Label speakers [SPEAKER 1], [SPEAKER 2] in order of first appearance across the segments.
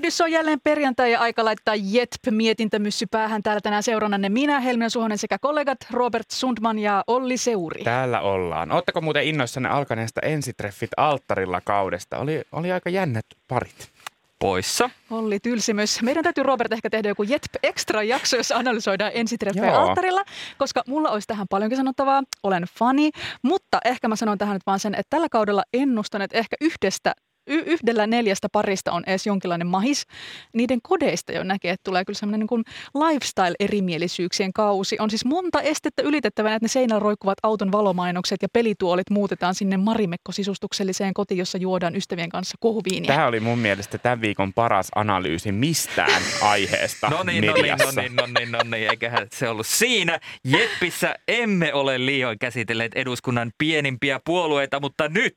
[SPEAKER 1] Tervehdys, on jälleen perjantai ja aika laittaa Jetp-mietintämyssy päähän. Täällä tänään seurannanne minä, Helmiä Suhonen sekä kollegat Robert Sundman ja Olli Seuri.
[SPEAKER 2] Täällä ollaan. Oletteko muuten innoissanne alkaneesta ensitreffit alttarilla kaudesta? Oli, oli aika jännät parit.
[SPEAKER 3] Poissa.
[SPEAKER 1] Olli Tylsimys. Meidän täytyy Robert ehkä tehdä joku Jetp Extra jakso, jossa analysoidaan ensitreffejä alttarilla, koska mulla olisi tähän paljonkin sanottavaa. Olen fani, mutta ehkä mä sanon tähän nyt vaan sen, että tällä kaudella ennustan, että ehkä yhdestä y- yhdellä neljästä parista on edes jonkinlainen mahis. Niiden kodeista jo näkee, että tulee kyllä semmoinen niin lifestyle-erimielisyyksien kausi. On siis monta estettä ylitettävänä, että ne seinällä roikkuvat auton valomainokset ja pelituolit muutetaan sinne Marimekko-sisustukselliseen kotiin, jossa juodaan ystävien kanssa kohviinia.
[SPEAKER 2] Tämä oli mun mielestä tämän viikon paras analyysi mistään aiheesta
[SPEAKER 3] No niin, no niin, no
[SPEAKER 2] mediassa.
[SPEAKER 3] niin, no niin, no niin, eiköhän se ollut siinä. Jeppissä emme ole liioin käsitelleet eduskunnan pienimpiä puolueita, mutta nyt,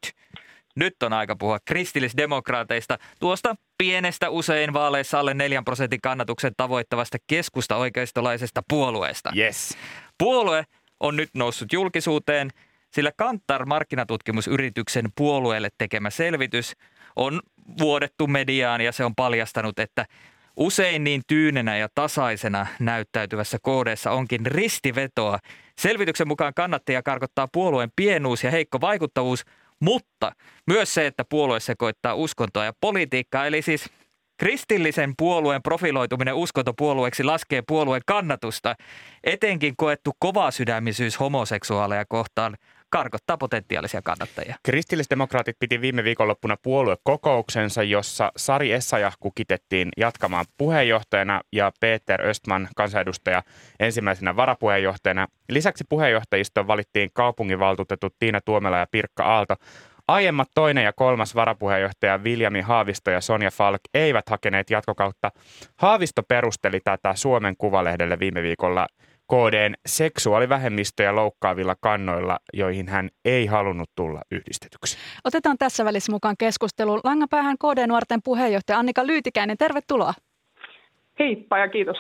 [SPEAKER 3] nyt on aika puhua kristillisdemokraateista, tuosta pienestä usein vaaleissa alle 4 prosentin kannatuksen tavoittavasta keskusta oikeistolaisesta puolueesta.
[SPEAKER 2] Yes.
[SPEAKER 3] Puolue on nyt noussut julkisuuteen, sillä Kantar markkinatutkimusyrityksen puolueelle tekemä selvitys on vuodettu mediaan ja se on paljastanut, että usein niin tyynenä ja tasaisena näyttäytyvässä koodeessa onkin ristivetoa. Selvityksen mukaan kannattajia karkottaa puolueen pienuus ja heikko vaikuttavuus, mutta myös se, että puolue sekoittaa uskontoa ja politiikkaa, eli siis Kristillisen puolueen profiloituminen uskontopuolueeksi laskee puolueen kannatusta. Etenkin koettu kovasydämisyys homoseksuaaleja kohtaan karkottaa potentiaalisia kannattajia.
[SPEAKER 2] Kristillisdemokraatit piti viime viikonloppuna puoluekokouksensa, jossa Sari Essayah kukitettiin jatkamaan puheenjohtajana ja Peter Östman kansanedustaja ensimmäisenä varapuheenjohtajana. Lisäksi puheenjohtajistoon valittiin kaupunginvaltuutetut Tiina Tuomela ja Pirkka Aalto. Aiemmat toinen ja kolmas varapuheenjohtaja Viljami Haavisto ja Sonja Falk eivät hakeneet jatkokautta. Haavisto perusteli tätä Suomen Kuvalehdelle viime viikolla KDn seksuaalivähemmistöjä loukkaavilla kannoilla, joihin hän ei halunnut tulla yhdistetyksi.
[SPEAKER 1] Otetaan tässä välissä mukaan keskusteluun Langapäähän KD-nuorten puheenjohtaja Annika Lyytikäinen. Tervetuloa.
[SPEAKER 4] Heippa ja kiitos.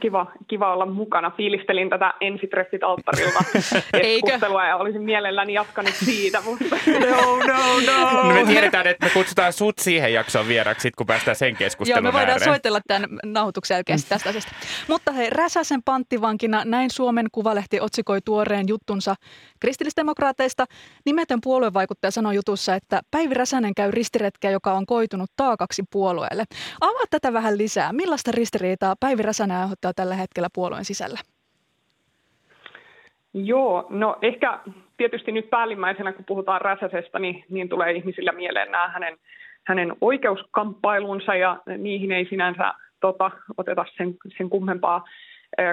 [SPEAKER 4] Kiva, kiva olla mukana. Fiilistelin tätä ensitreffit alttarilla
[SPEAKER 1] Eikö?
[SPEAKER 4] keskustelua ja olisin mielelläni jatkanut siitä. Mutta
[SPEAKER 2] No, no, no. no me tiedetään, että me kutsutaan sut siihen jaksoon vieraksi, sit kun päästään sen
[SPEAKER 1] Joo,
[SPEAKER 2] keskustelun
[SPEAKER 1] me voidaan
[SPEAKER 2] ääreen.
[SPEAKER 1] soitella tämän nauhoituksen jälkeen tästä asiasta. Mutta hei, Räsäsen panttivankina näin Suomen Kuvalehti otsikoi tuoreen juttunsa kristillisdemokraateista. Nimetön puoluevaikuttaja sanoi jutussa, että Päivi Räsänen käy ristiretkeä, joka on koitunut taakaksi puolueelle. Avaa tätä vähän lisää. Millaista ristiriitaa Päivi Räsänen aiheuttaa tällä hetkellä puolueen sisällä?
[SPEAKER 4] Joo, no ehkä tietysti nyt päällimmäisenä, kun puhutaan Räsäsestä, niin, niin tulee ihmisillä mieleen nämä hänen, hänen oikeuskamppailunsa ja niihin ei sinänsä tota, oteta sen, sen kummempaa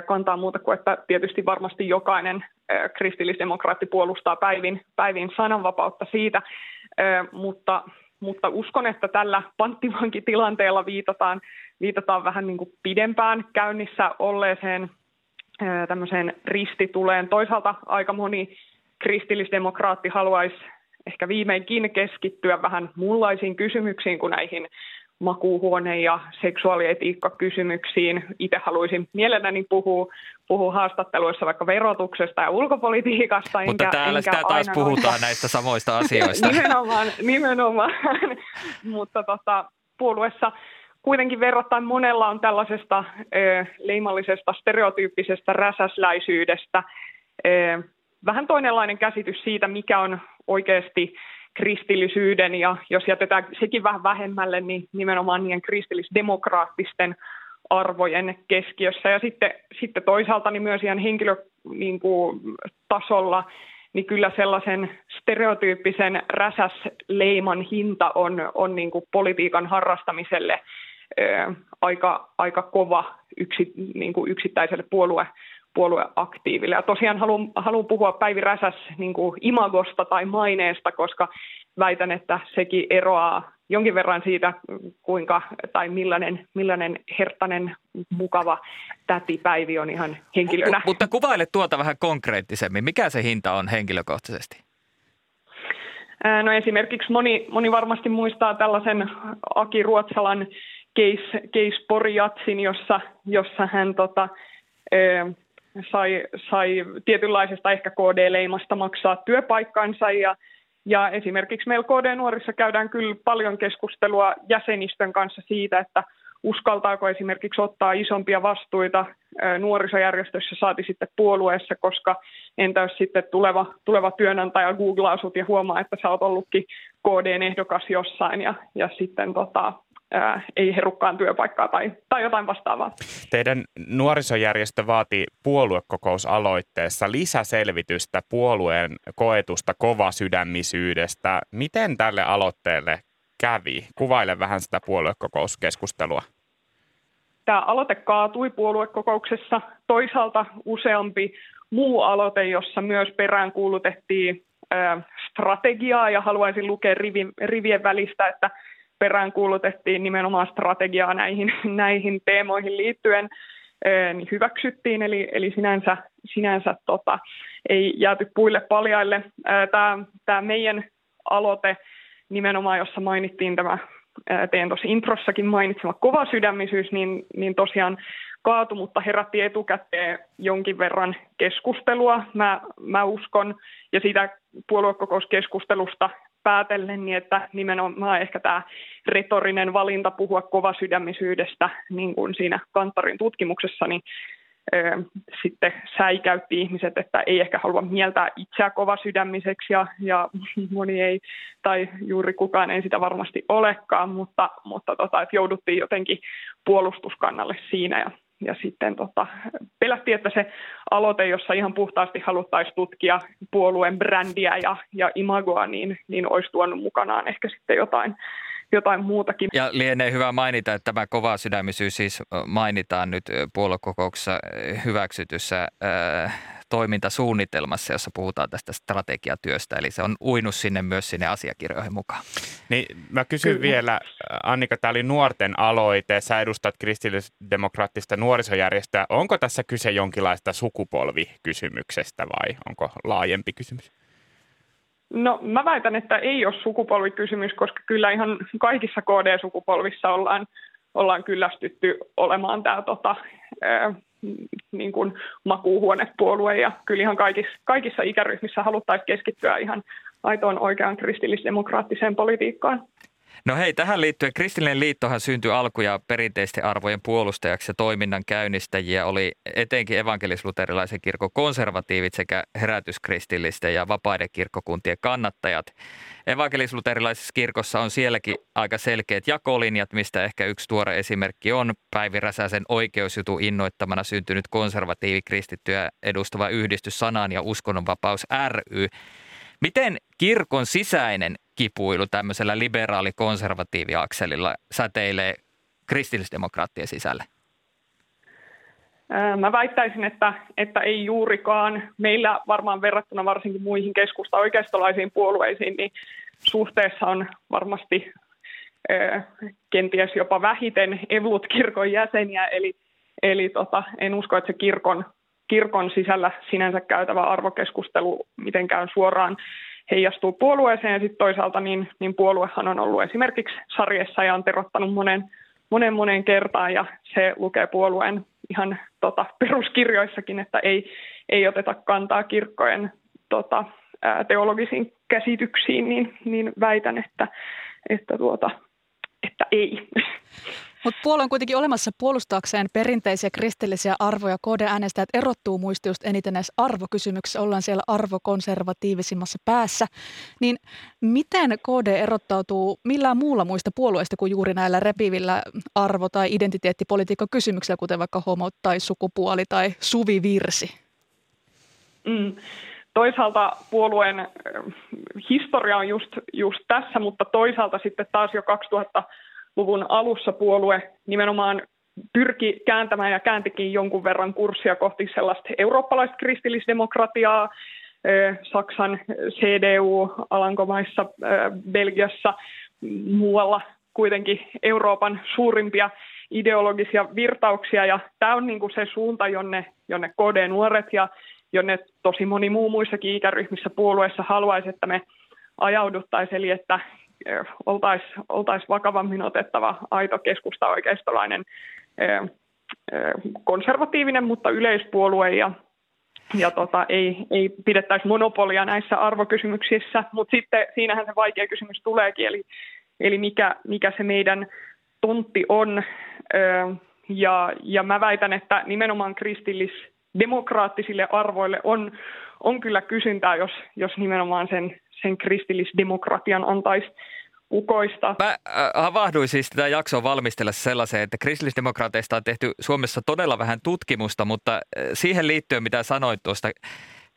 [SPEAKER 4] kantaa muuta kuin, että tietysti varmasti jokainen kristillisdemokraatti puolustaa Päivin, Päivin sananvapautta siitä, mutta, mutta uskon, että tällä panttivankitilanteella viitataan, viitataan vähän niin kuin pidempään käynnissä olleeseen tämmöiseen ristituleen. Toisaalta aika moni kristillisdemokraatti haluaisi ehkä viimeinkin keskittyä vähän muunlaisiin kysymyksiin kuin näihin makuuhuone- ja seksuaalietiikkakysymyksiin. Itse haluaisin mielelläni puhua, puhua haastatteluissa vaikka verotuksesta ja ulkopolitiikasta.
[SPEAKER 3] Mutta
[SPEAKER 4] enkä,
[SPEAKER 3] täällä
[SPEAKER 4] enkä
[SPEAKER 3] sitä taas
[SPEAKER 4] aina
[SPEAKER 3] puhutaan
[SPEAKER 4] noita-
[SPEAKER 3] näistä samoista asioista.
[SPEAKER 4] nimenomaan, nimenomaan. mutta tota, puolueessa kuitenkin verrattain monella on tällaisesta ö, leimallisesta, stereotyyppisestä räsäsläisyydestä ö, vähän toinenlainen käsitys siitä, mikä on oikeasti kristillisyyden ja jos jätetään sekin vähän vähemmälle, niin nimenomaan niiden kristillisdemokraattisten arvojen keskiössä. Ja sitten, sitten toisaalta niin myös ihan henkilö, niin kuin, tasolla niin kyllä sellaisen stereotyyppisen räsäsleiman hinta on, on niin kuin politiikan harrastamiselle ö, aika, aika kova yksi, niin kuin yksittäiselle puolue, puolueaktiiville. Ja tosiaan haluan, haluan puhua Päivi Räsäs niin kuin imagosta tai maineesta, koska väitän, että sekin eroaa jonkin verran siitä, kuinka tai millainen, millainen herttainen, mukava täti Päivi on ihan henkilönä.
[SPEAKER 3] Mutta kuvaile tuota vähän konkreettisemmin. Mikä se hinta on henkilökohtaisesti?
[SPEAKER 4] No esimerkiksi moni, moni varmasti muistaa tällaisen Aki Ruotsalan case, case Porijatsin, jossa, jossa hän tota, sai, sai tietynlaisesta ehkä KD-leimasta maksaa työpaikkansa ja ja esimerkiksi meillä KD-nuorissa käydään kyllä paljon keskustelua jäsenistön kanssa siitä, että uskaltaako esimerkiksi ottaa isompia vastuita nuorisojärjestössä saati sitten puolueessa, koska entä jos sitten tuleva, tuleva työnantaja googlaa sut ja huomaa, että sä oot ollutkin KD-ehdokas jossain ja, ja sitten tota, ää, ei herukkaan työpaikkaa tai, tai jotain vastaavaa.
[SPEAKER 2] Teidän nuorisojärjestö vaati puoluekokousaloitteessa lisäselvitystä puolueen koetusta kovasydämisyydestä. Miten tälle aloitteelle kävi? Kuvaile vähän sitä puoluekokouskeskustelua.
[SPEAKER 4] Tämä aloite kaatui puoluekokouksessa. Toisaalta useampi muu aloite, jossa myös peräänkuulutettiin strategiaa ja haluaisin lukea rivien välistä, että peräänkuulutettiin nimenomaan strategiaa näihin, näihin teemoihin liittyen, niin hyväksyttiin, eli, eli sinänsä, sinänsä tota, ei jääty puille paljaille. Tämä, tämä meidän aloite nimenomaan, jossa mainittiin tämä teidän tuossa introssakin mainitsema kova sydämisyys, niin, niin tosiaan kaatu, mutta herätti etukäteen jonkin verran keskustelua, mä, mä uskon, ja siitä puoluekokouskeskustelusta päätellen, niin että nimenomaan ehkä tämä retorinen valinta puhua kovasydämisyydestä, niin kuin siinä Kantarin tutkimuksessa, niin sitten säikäytti ihmiset, että ei ehkä halua mieltää itseä kovasydämiseksi ja, ja moni ei, tai juuri kukaan ei sitä varmasti olekaan, mutta, mutta tota, että jouduttiin jotenkin puolustuskannalle siinä ja ja sitten tota, pelättiin, että se aloite, jossa ihan puhtaasti haluttaisiin tutkia puolueen brändiä ja, ja imagoa, niin, niin olisi tuonut mukanaan ehkä sitten jotain, jotain muutakin.
[SPEAKER 3] Ja lienee hyvä mainita, että tämä kova sydämisyys siis mainitaan nyt puoluekokouksessa hyväksytyssä äh, toimintasuunnitelmassa, jossa puhutaan tästä strategiatyöstä. Eli se on uinut sinne myös sinne asiakirjoihin mukaan.
[SPEAKER 2] Niin, mä kysyn Kyllä. vielä, Annika, tämä oli nuorten aloite. Sä edustat kristillisdemokraattista nuorisojärjestöä. Onko tässä kyse jonkinlaista sukupolvikysymyksestä vai onko laajempi kysymys?
[SPEAKER 4] No mä väitän, että ei ole sukupolvikysymys, koska kyllä ihan kaikissa KD-sukupolvissa ollaan, ollaan kyllästytty olemaan tämä tota, niin kuin makuuhuonepuolue ja kyllä ihan kaikissa, kaikissa ikäryhmissä haluttaisiin keskittyä ihan aitoon oikeaan kristillisdemokraattiseen politiikkaan.
[SPEAKER 3] No hei, tähän liittyen Kristillinen liittohan syntyi alku- ja perinteisten arvojen puolustajaksi ja toiminnan käynnistäjiä oli etenkin evankelis-luterilaisen kirkon konservatiivit sekä herätyskristillisten ja vapaiden kirkkokuntien kannattajat. Evankelis-luterilaisessa kirkossa on sielläkin aika selkeät jakolinjat, mistä ehkä yksi tuore esimerkki on Päivi Räsäsen oikeusjutu innoittamana syntynyt konservatiivi kristittyä edustava yhdistys Sanan ja uskonnonvapaus ry. Miten kirkon sisäinen kipuilu tämmöisellä liberaali-konservatiiviakselilla säteilee kristillisdemokraattien sisälle?
[SPEAKER 4] Mä väittäisin, että, että ei juurikaan. Meillä varmaan verrattuna varsinkin muihin keskusta oikeistolaisiin puolueisiin, niin suhteessa on varmasti kenties jopa vähiten Evlut-kirkon jäseniä, eli, eli tota, en usko, että se kirkon, kirkon sisällä sinänsä käytävä arvokeskustelu mitenkään suoraan heijastuu puolueeseen ja sitten toisaalta niin, niin puoluehan on ollut esimerkiksi sarjessa ja on terottanut monen, monen monen kertaan ja se lukee puolueen ihan tota, peruskirjoissakin, että ei, ei oteta kantaa kirkkojen tota, teologisiin käsityksiin, niin, niin väitän, että, että, tuota, että ei.
[SPEAKER 1] Mutta puolue on kuitenkin olemassa puolustaakseen perinteisiä kristillisiä arvoja. KD-äänestäjät erottuu muista just eniten näissä arvokysymyksissä. Ollaan siellä arvokonservatiivisimmassa päässä. Niin miten KD erottautuu millään muulla muista puolueista kuin juuri näillä repivillä arvo- tai identiteettipolitiikkakysymyksillä, kuten vaikka homo tai sukupuoli tai suvivirsi?
[SPEAKER 4] Mm toisaalta puolueen historia on just, just tässä, mutta toisaalta sitten taas jo 2000 luvun alussa puolue nimenomaan pyrki kääntämään ja kääntikin jonkun verran kurssia kohti sellaista eurooppalaista kristillisdemokratiaa, Saksan CDU, Alankomaissa, Belgiassa, muualla kuitenkin Euroopan suurimpia ideologisia virtauksia. Ja tämä on niin kuin se suunta, jonne, jonne KD-nuoret ja jonne tosi moni muu muissakin ikäryhmissä puolueessa haluaisi, että me ajauduttaisiin, eli että oltaisiin oltais vakavammin otettava aito keskusta-oikeistolainen konservatiivinen, mutta yleispuolue ja, ja tota, ei, ei pidettäisi monopolia näissä arvokysymyksissä, mutta sitten siinähän se vaikea kysymys tuleekin, eli, eli mikä, mikä se meidän tontti on. Ja, ja mä väitän, että nimenomaan kristillisdemokraattisille arvoille on, on kyllä kysyntää, jos, jos nimenomaan sen, sen kristillisdemokratian antaisi ukoista.
[SPEAKER 3] Mä äh, havahduin siis tätä jaksoa valmistellessa sellaiseen, että kristillisdemokraateista on tehty Suomessa todella vähän tutkimusta, mutta äh, siihen liittyen, mitä sanoit tuosta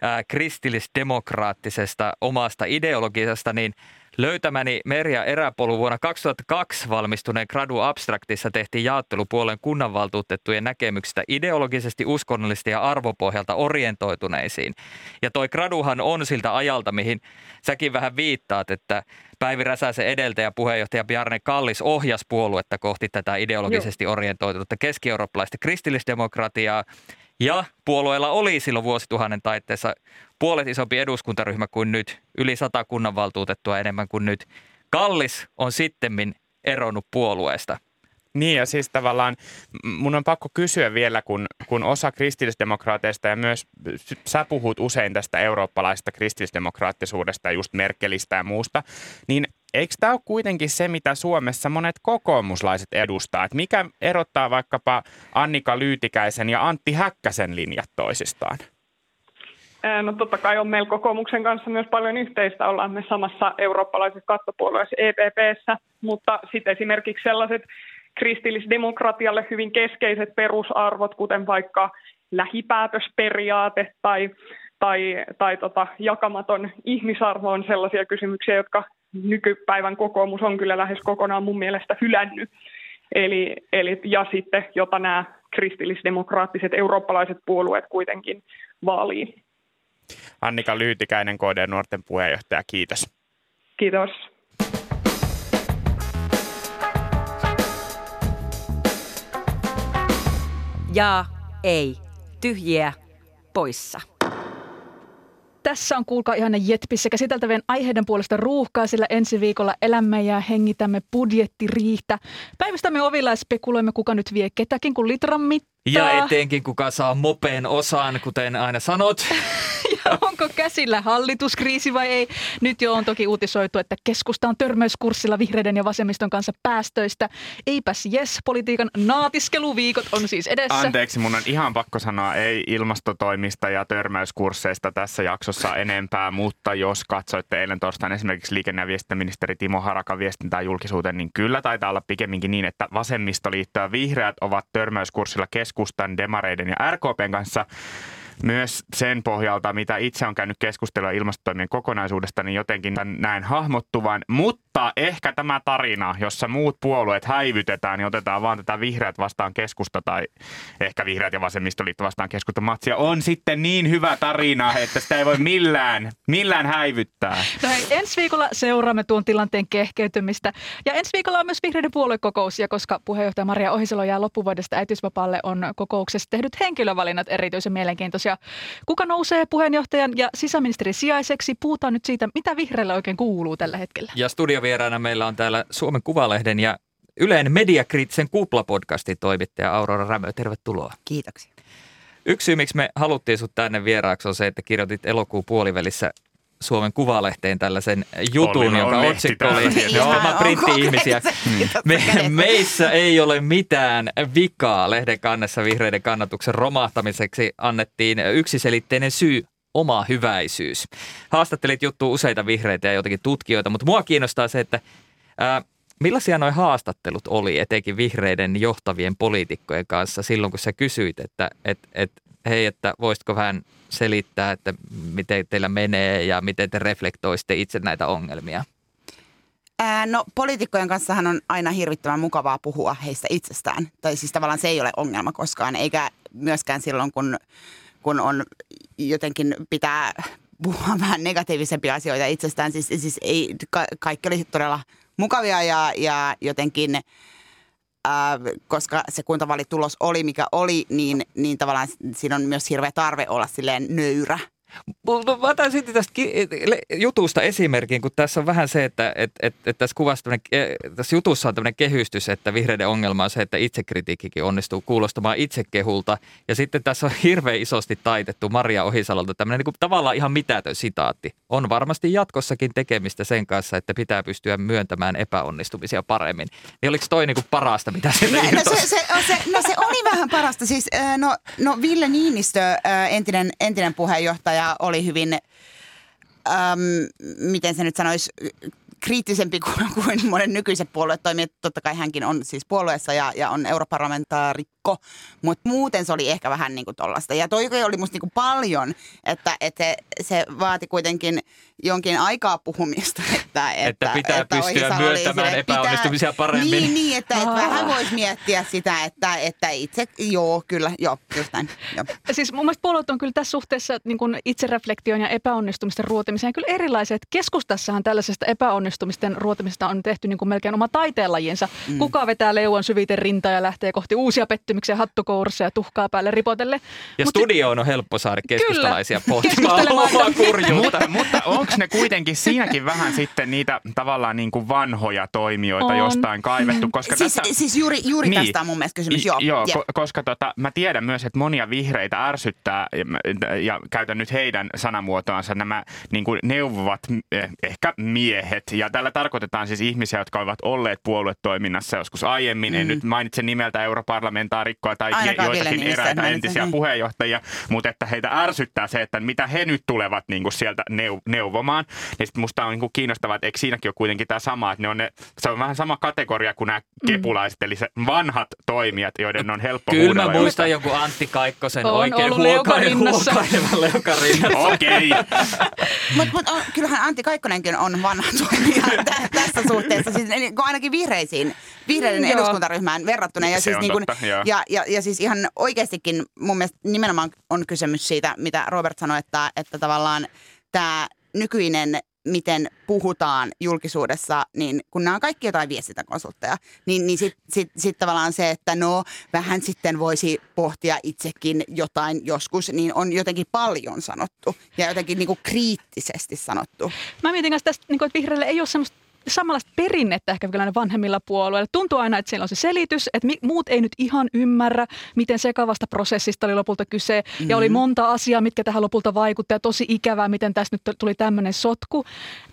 [SPEAKER 3] äh, kristillisdemokraattisesta omasta ideologisesta, niin – Löytämäni Merja Eräpolu vuonna 2002 valmistuneen Gradu Abstraktissa tehtiin jaottelu puolen kunnanvaltuutettujen näkemyksistä ideologisesti, uskonnollisesti ja arvopohjalta orientoituneisiin. Ja toi Graduhan on siltä ajalta, mihin säkin vähän viittaat, että Päivi Räsäsen edeltäjä puheenjohtaja Bjarne Kallis ohjasi puoluetta kohti tätä ideologisesti orientoitunutta keski-eurooppalaista kristillisdemokratiaa. Ja puolueella oli silloin vuosituhannen taitteessa puolet isompi eduskuntaryhmä kuin nyt, yli sata kunnanvaltuutettua enemmän kuin nyt. Kallis on sittemmin eronnut puolueesta.
[SPEAKER 2] Niin ja siis tavallaan mun on pakko kysyä vielä, kun, kun osa kristillisdemokraateista ja myös sä puhut usein tästä eurooppalaisesta kristillisdemokraattisuudesta ja just Merkelistä ja muusta, niin eikö tämä ole kuitenkin se, mitä Suomessa monet kokoomuslaiset edustaa? Et mikä erottaa vaikkapa Annika Lyytikäisen ja Antti Häkkäsen linjat toisistaan?
[SPEAKER 4] No totta kai on meillä kokoomuksen kanssa myös paljon yhteistä. Ollaan me samassa eurooppalaisessa kattopuolueessa EPPssä, mutta sitten esimerkiksi sellaiset kristillisdemokratialle hyvin keskeiset perusarvot, kuten vaikka lähipäätösperiaate tai, tai, tai tota, jakamaton ihmisarvo on sellaisia kysymyksiä, jotka nykypäivän kokoomus on kyllä lähes kokonaan mun mielestä hylännyt. Eli, eli, ja sitten, jota nämä kristillisdemokraattiset eurooppalaiset puolueet kuitenkin vaalii.
[SPEAKER 2] Annika Lyytikäinen, KD-nuorten puheenjohtaja, kiitos.
[SPEAKER 4] Kiitos.
[SPEAKER 5] Ja ei. Tyhjiä poissa.
[SPEAKER 1] Tässä on kuulkaa ihan Jetpissä käsiteltävien aiheiden puolesta ruuhkaa, sillä ensi viikolla elämme ja hengitämme budjettiriihtä. Päivystämme ovilla ja spekuloimme, kuka nyt vie ketäkin, kun litran mittaa.
[SPEAKER 3] Ja etenkin kuka saa mopeen osaan, kuten aina sanot.
[SPEAKER 1] onko käsillä hallituskriisi vai ei? Nyt jo on toki uutisoitu, että keskusta on törmäyskurssilla vihreiden ja vasemmiston kanssa päästöistä. Eipäs jes, politiikan naatiskeluviikot on siis edessä.
[SPEAKER 2] Anteeksi, mun on ihan pakko sanoa ei ilmastotoimista ja törmäyskursseista tässä jaksossa enempää, mutta jos katsoitte eilen torstaina esimerkiksi liikenne- ja viestintäministeri Timo Harakan viestintää julkisuuteen, niin kyllä taitaa olla pikemminkin niin, että vasemmistoliitto ja vihreät ovat törmäyskurssilla keskustan, demareiden ja RKPn kanssa myös sen pohjalta, mitä itse on käynyt keskustelua ilmastotoimien kokonaisuudesta, niin jotenkin näin hahmottuvan. Mutta ehkä tämä tarina, jossa muut puolueet häivytetään, niin otetaan vaan tätä vihreät vastaan keskusta tai ehkä vihreät ja vasemmistoliitto vastaan keskusta matsia, on sitten niin hyvä tarina, että sitä ei voi millään, millään häivyttää.
[SPEAKER 1] No hei, ensi viikolla seuraamme tuon tilanteen kehkeytymistä. Ja ensi viikolla on myös vihreiden puoluekokous, ja koska puheenjohtaja Maria Ohisalo jää loppuvuodesta äitiysvapaalle, on kokouksessa tehdyt henkilövalinnat erityisen mielenkiintoisia Kuka nousee puheenjohtajan ja sisäministerin sijaiseksi? Puhutaan nyt siitä, mitä vihreällä oikein kuuluu tällä hetkellä.
[SPEAKER 3] Ja studiovieraana meillä on täällä Suomen Kuvalehden ja Yleen Mediakriittisen Kupla-podcastin toimittaja Aurora Rämö. Tervetuloa.
[SPEAKER 5] Kiitoksia.
[SPEAKER 3] Yksi syy, miksi me haluttiin sinut tänne vieraaksi, on se, että kirjoitit elokuun puolivälissä Suomen Kuvalehteen tällaisen jutun, oli, jonka otsikko oli, joo, mä printti ihmisiä. Me, meissä ei ole mitään vikaa. Lehden kannessa vihreiden kannatuksen romahtamiseksi annettiin yksiselitteinen syy oma hyväisyys. Haastattelit juttu useita vihreitä ja jotakin tutkijoita, mutta mua kiinnostaa se, että ää, millaisia nuo haastattelut oli etenkin vihreiden johtavien poliitikkojen kanssa silloin, kun sä kysyit, että et, et, hei, että voisitko vähän selittää, että miten teillä menee ja miten te reflektoisitte itse näitä ongelmia?
[SPEAKER 6] no poliitikkojen kanssahan on aina hirvittävän mukavaa puhua heistä itsestään. Tai siis tavallaan se ei ole ongelma koskaan, eikä myöskään silloin, kun, kun on jotenkin pitää puhua vähän negatiivisempia asioita itsestään. Siis, siis ei, ka, kaikki oli todella mukavia ja, ja jotenkin, ää, koska se kuntavaalitulos oli mikä oli, niin, niin tavallaan siinä on myös hirveä tarve olla silleen nöyrä
[SPEAKER 3] Mä otan sitten tästä jutusta esimerkin, kun tässä on vähän se, että et, et, et tässä, kuvassa tässä jutussa on tämmöinen kehystys, että vihreiden ongelma on se, että itsekritiikkikin onnistuu kuulostamaan itsekehulta. Ja sitten tässä on hirveän isosti taitettu Maria Ohisalolta tämmöinen niin kuin tavallaan ihan mitätön sitaatti. On varmasti jatkossakin tekemistä sen kanssa, että pitää pystyä myöntämään epäonnistumisia paremmin. Niin oliko toi niin kuin parasta, mitä sieltä
[SPEAKER 6] no, no, se, se, se, no se oli vähän parasta. Siis, no, no Ville Niinistö, entinen, entinen puheenjohtaja, ja oli hyvin, äm, miten se nyt sanoisi, kriittisempi kuin, kuin monen nykyiset puolueet toimii. Totta kai hänkin on siis puolueessa ja, ja on europarlamentaarikko, mutta muuten se oli ehkä vähän niin kuin tollasta. Ja toi oli musta niin kuin paljon, että, että se, se vaati kuitenkin jonkin aikaa puhumista. Että,
[SPEAKER 3] että, että pitää että pystyä myöntämään epäonnistumisia pitää, paremmin.
[SPEAKER 6] Niin, niin että, että vähän voisi miettiä sitä, että, että itse, joo, kyllä, joo, just näin. Joo.
[SPEAKER 1] Siis mun mielestä puolueet on kyllä tässä suhteessa niin kuin itsereflektion ja epäonnistumisten ruotimiseen kyllä erilaisia. Keskustassahan tällaisesta epäonnistumisten ruotimisesta on tehty niin kuin melkein oma taiteenlajinsa. Mm. Kuka vetää leuan syviten rintaa ja lähtee kohti uusia pettymyksiä hattukourissa ja tuhkaa päälle ripotelle.
[SPEAKER 3] Ja Mut, studioon on helppo saada keskustalaisia kyllä, pohtimaan omaa kurjuutta.
[SPEAKER 2] mutta onko ne kuitenkin siinäkin vähän sitten niitä tavallaan niin kuin vanhoja toimijoita on. jostain kaivettu? Koska
[SPEAKER 6] siis,
[SPEAKER 2] tässä,
[SPEAKER 6] siis juuri, juuri niin, tästä on mun mielestä kysymys, joo.
[SPEAKER 2] Joo, yep. koska tota, mä tiedän myös, että monia vihreitä ärsyttää, ja, ja käytän nyt heidän sanamuotoansa, nämä niin kuin neuvovat eh, ehkä miehet. Ja tällä tarkoitetaan siis ihmisiä, jotka ovat olleet puoluetoiminnassa joskus aiemmin. Mm. En nyt mainitse nimeltä europarlamentaarikkoa tai Ainakaan joitakin eräitä entisiä niin. puheenjohtajia, mutta että heitä ärsyttää se, että mitä he nyt tulevat niin kuin sieltä neu- neuvomaan. Niin sitten musta on niin kuin kiinnostavaa, että eikö siinäkin ole kuitenkin tämä sama, että ne on ne, se on vähän sama kategoria kuin nämä mm. kepulaiset, eli se vanhat toimijat, joiden on helppo
[SPEAKER 3] Kyllä mä muistan joku Antti Kaikkosen on oikein huokaileva leukarinnassa.
[SPEAKER 2] Okei.
[SPEAKER 6] Mutta mut, kyllähän Antti Kaikkonenkin on vanha toimija tässä suhteessa, siis niin ainakin vihreisiin, vihreiden mm, eduskuntaryhmään verrattuna. Ja, siis, niin kun, ja, ja, ja siis ihan oikeastikin mun mielestä nimenomaan on kysymys siitä, mitä Robert sanoi, että, että tavallaan tämä nykyinen miten puhutaan julkisuudessa, niin kun nämä on kaikki jotain viestintäkonsultteja, niin, niin sitten sit, sit tavallaan se, että no vähän sitten voisi pohtia itsekin jotain joskus, niin on jotenkin paljon sanottu ja jotenkin niin kuin kriittisesti sanottu.
[SPEAKER 1] Mä mietin kanssa tästä, niin että vihreille ei ole semmoista samanlaista perinnettä ehkä kyllä vanhemmilla puolueilla. Tuntuu aina, että siellä on se selitys, että mi- muut ei nyt ihan ymmärrä, miten sekavasta prosessista oli lopulta kyse. Mm-hmm. Ja oli mhm. monta asiaa, mitkä tähän lopulta vaikutti ja tosi ikävää, miten tässä nyt tuli tämmöinen sotku.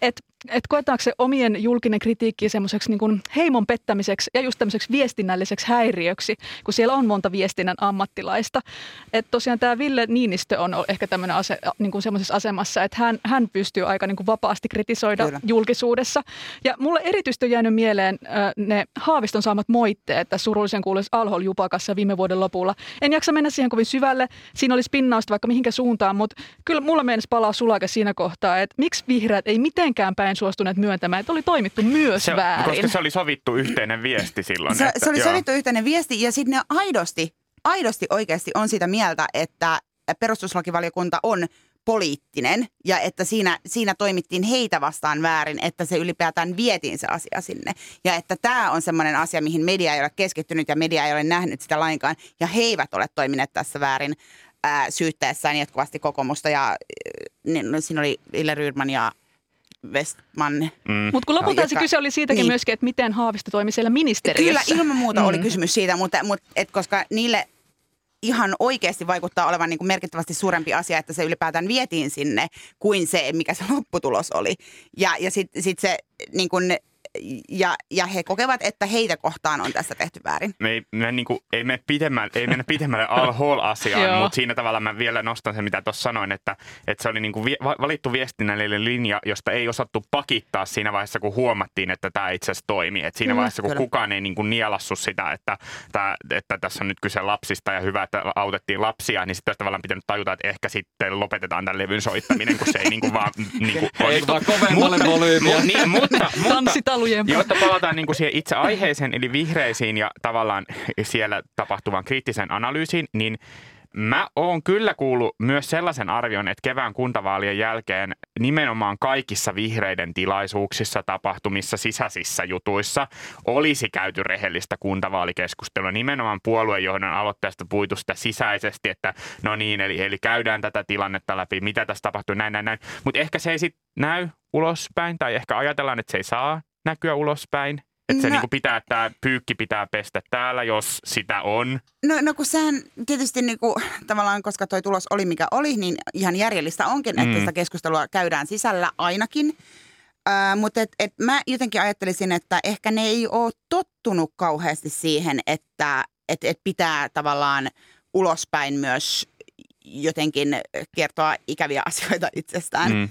[SPEAKER 1] Että että koetaanko se omien julkinen kritiikki semmoiseksi niin heimon pettämiseksi ja just tämmöiseksi viestinnälliseksi häiriöksi, kun siellä on monta viestinnän ammattilaista. Että tosiaan tämä Ville Niinistö on ehkä tämmöinen ase, niin kuin semmoisessa asemassa, että hän, hän pystyy aika niin kuin vapaasti kritisoida Kyllä. julkisuudessa. Ja mulle erityisesti on jäänyt mieleen äh, ne Haaviston saamat moitteet tässä surullisen kuuluisessa Alhol Jupakassa viime vuoden lopulla. En jaksa mennä siihen kovin syvälle. Siinä olisi pinnausta vaikka mihinkä suuntaan, mutta kyllä mulla mennessä palaa sulake siinä kohtaa, että miksi vihreät ei mitenkään päin suostuneet myöntämään, että oli toimittu myös
[SPEAKER 2] se,
[SPEAKER 1] väärin.
[SPEAKER 2] Koska se oli sovittu yhteinen viesti silloin.
[SPEAKER 6] Se,
[SPEAKER 2] että,
[SPEAKER 6] se oli joo. sovittu yhteinen viesti ja sitten ne aidosti, aidosti oikeasti on sitä mieltä, että perustuslakivaliokunta on poliittinen ja että siinä, siinä toimittiin heitä vastaan väärin, että se ylipäätään vietiin se asia sinne. Ja että tämä on semmoinen asia, mihin media ei ole keskittynyt ja media ei ole nähnyt sitä lainkaan ja he eivät ole toimineet tässä väärin ää, syyttäessään jatkuvasti kokoomusta ja niin, no, siinä oli Ille Rydman ja Westman.
[SPEAKER 1] Mm. Mutta kun lopulta no, se kyse oli siitäkin niin. myöskin, että miten Haavisto toimi siellä ministeriössä.
[SPEAKER 6] Kyllä, ilman muuta mm. oli kysymys siitä, mutta, mutta et koska niille ihan oikeasti vaikuttaa olevan niin kuin merkittävästi suurempi asia, että se ylipäätään vietiin sinne, kuin se, mikä se lopputulos oli. Ja, ja sitten sit se niin kuin, ja, ja he kokevat, että heitä kohtaan on tässä tehty väärin.
[SPEAKER 2] Me ei, me niin kuin, ei, mene pidemmälle, ei mennä pidemmälle al-hol-asiaan, mutta siinä tavalla mä vielä nostan se, mitä tuossa sanoin, että, että se oli niin kuin vi, valittu viestinnällinen linja, josta ei osattu pakittaa siinä vaiheessa, kun huomattiin, että tämä itse asiassa toimii. Et siinä mm, vaiheessa, kun kyllä. kukaan ei niin kuin nielassu sitä, että, että, että tässä on nyt kyse lapsista ja hyvä, että autettiin lapsia, niin sitten tavallaan pitänyt tajuta, että ehkä sitten lopetetaan tämän levyn soittaminen, kun se ei niin kuin vaan... Niin kuin
[SPEAKER 3] ei vaan kovemmalle volyymiä.
[SPEAKER 2] Niin, mutta, mutta,
[SPEAKER 1] Talujen
[SPEAKER 2] Jotta palataan niin kuin siihen itse aiheeseen, eli vihreisiin ja tavallaan siellä tapahtuvaan kriittiseen analyysiin, niin Mä oon kyllä kuullut myös sellaisen arvion, että kevään kuntavaalien jälkeen nimenomaan kaikissa vihreiden tilaisuuksissa, tapahtumissa, sisäisissä jutuissa olisi käyty rehellistä kuntavaalikeskustelua. Nimenomaan puoluejohdon aloitteesta puitu sitä sisäisesti, että no niin, eli, eli käydään tätä tilannetta läpi, mitä tässä tapahtuu, näin, näin, näin. Mutta ehkä se ei sitten näy ulospäin tai ehkä ajatellaan, että se ei saa näkyä ulospäin. Että se no, niin pitää, tämä pyykki pitää pestä täällä, jos sitä on.
[SPEAKER 6] No, no kun sehän tietysti niin kuin, tavallaan, koska toi tulos oli mikä oli, niin ihan järjellistä onkin, että mm. sitä keskustelua käydään sisällä ainakin. Uh, mutta et, et mä jotenkin ajattelisin, että ehkä ne ei ole tottunut kauheasti siihen, että et, et pitää tavallaan ulospäin myös jotenkin kertoa ikäviä asioita itsestään. Mm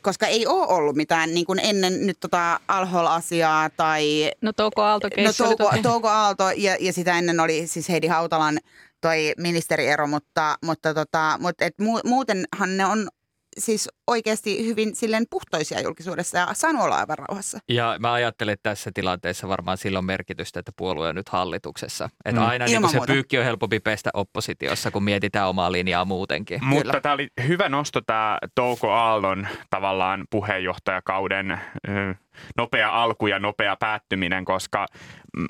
[SPEAKER 6] koska ei ole ollut mitään niin kuin ennen nyt tota Alhol-asiaa tai...
[SPEAKER 1] No Touko Aalto
[SPEAKER 6] No Touko, Touko Aalto ja, ja sitä ennen oli siis Heidi Hautalan toi ministeriero, mutta, mutta, tota, mutta et mu, muutenhan ne on siis oikeasti hyvin silleen puhtoisia julkisuudessa ja olla aivan rauhassa.
[SPEAKER 3] Ja mä ajattelen, että tässä tilanteessa varmaan silloin merkitystä, että puolue on nyt hallituksessa. Että mm. aina niin se pyykki on helpompi pestä oppositiossa, kun mietitään omaa linjaa muutenkin.
[SPEAKER 2] Mutta tämä oli hyvä nosto tämä Touko Aallon tavallaan puheenjohtajakauden nopea alku ja nopea päättyminen, koska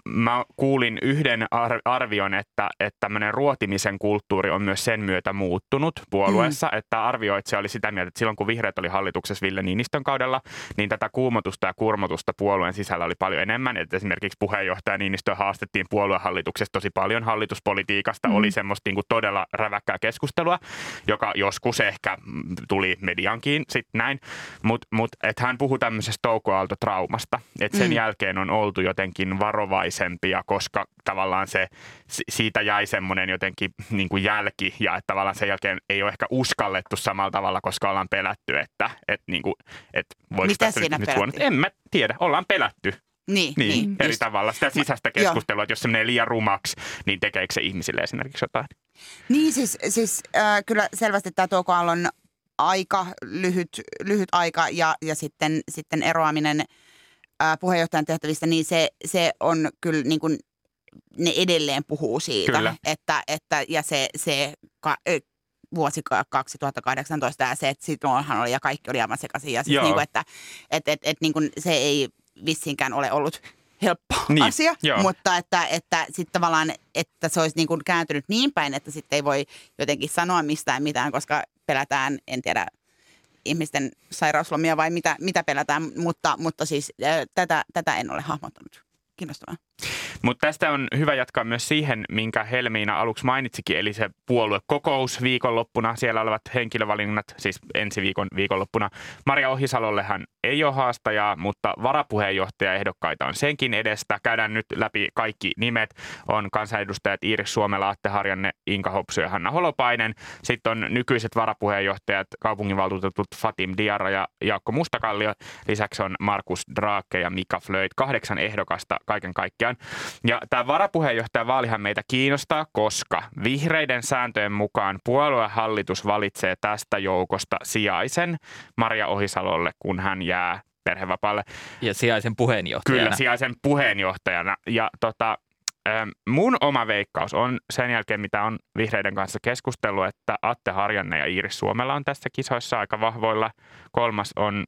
[SPEAKER 2] mä kuulin yhden arvion, että, että tämmöinen ruotimisen kulttuuri on myös sen myötä muuttunut puolueessa, mm. että arvioitsija oli sitä mieltä, että silloin kun vihreät oli hallituksessa Ville Niinistön kaudella, niin tätä kuumotusta ja kurmotusta puolueen sisällä oli paljon enemmän. Että esimerkiksi puheenjohtaja Niinistö haastettiin puoluehallituksessa tosi paljon hallituspolitiikasta, mm. oli semmoista niin kuin todella räväkkää keskustelua, joka joskus ehkä tuli mediankin sitten näin, mutta mut, että hän puhui tämmöisestä toukoaaltotraumasta, että sen mm. jälkeen on oltu jotenkin varovaisempia, koska tavallaan se, siitä jäi semmoinen jotenkin niin kuin jälki ja että tavallaan sen jälkeen ei ole ehkä uskallettu samalla tavalla, koska ollaan pelätty, että, että, niin kuin, että
[SPEAKER 6] voiko Mitä siinä nyt, nyt
[SPEAKER 2] En mä tiedä, ollaan pelätty.
[SPEAKER 6] Niin,
[SPEAKER 2] niin, niin eri just. tavalla. Sitä sisäistä keskustelua, että jos se menee liian rumaksi, niin tekeekö se ihmisille esimerkiksi jotain?
[SPEAKER 6] Niin siis, siis äh, kyllä selvästi tämä Touko on aika lyhyt, lyhyt aika ja, ja sitten, sitten eroaminen äh, puheenjohtajan tehtävistä, niin se, se on kyllä niin kuin, ne edelleen puhuu siitä, kyllä. että, että ja se, se ka, vuosi 2018 ja se, että silloinhan oli ja kaikki oli aivan sekaisin. Ja siis niin kuin, että et, et, et, niin kuin se ei vissiinkään ole ollut helppo niin, asia, joo. mutta että, että sitten tavallaan, että se olisi niin kuin kääntynyt niin päin, että sitten ei voi jotenkin sanoa mistään mitään, koska pelätään, en tiedä, ihmisten sairauslomia vai mitä, mitä pelätään, mutta, mutta siis äh, tätä, tätä en ole hahmottanut. Kiinnostavaa.
[SPEAKER 2] Mutta tästä on hyvä jatkaa myös siihen, minkä Helmiina aluksi mainitsikin, eli se puoluekokous viikonloppuna. Siellä olevat henkilövalinnat, siis ensi viikon viikonloppuna. Maria Ohisalollehan ei ole haastajaa, mutta varapuheenjohtaja ehdokkaita on senkin edestä. Käydään nyt läpi kaikki nimet. On kansanedustajat Iiris Suomela, Atte Harjanne, Inka Hopsu ja Hanna Holopainen. Sitten on nykyiset varapuheenjohtajat, kaupunginvaltuutetut Fatim Diara ja Jaakko Mustakallio. Lisäksi on Markus Drake ja Mika Flöit. Kahdeksan ehdokasta kaiken kaikkiaan. Ja tämä varapuheenjohtajan vaalihan meitä kiinnostaa, koska vihreiden sääntöjen mukaan puoluehallitus valitsee tästä joukosta sijaisen Maria Ohisalolle, kun hän jää perhevapaalle.
[SPEAKER 3] Ja sijaisen puheenjohtajana.
[SPEAKER 2] Kyllä, sijaisen puheenjohtajana. Ja tota, mun oma veikkaus on sen jälkeen, mitä on vihreiden kanssa keskustellut, että Atte Harjanne ja Iiris Suomella on tässä kisoissa aika vahvoilla. Kolmas on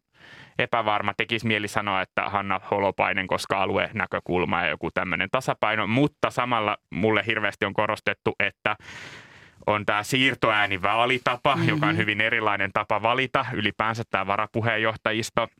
[SPEAKER 2] epävarma. Tekisi mieli sanoa, että Hanna Holopainen, koska alue näkökulma ja joku tämmöinen tasapaino, mutta samalla mulle hirveästi on korostettu, että on tämä siirtoäänivaalitapa, mm-hmm. joka on hyvin erilainen tapa valita ylipäänsä tämä varapuheenjohtajisto –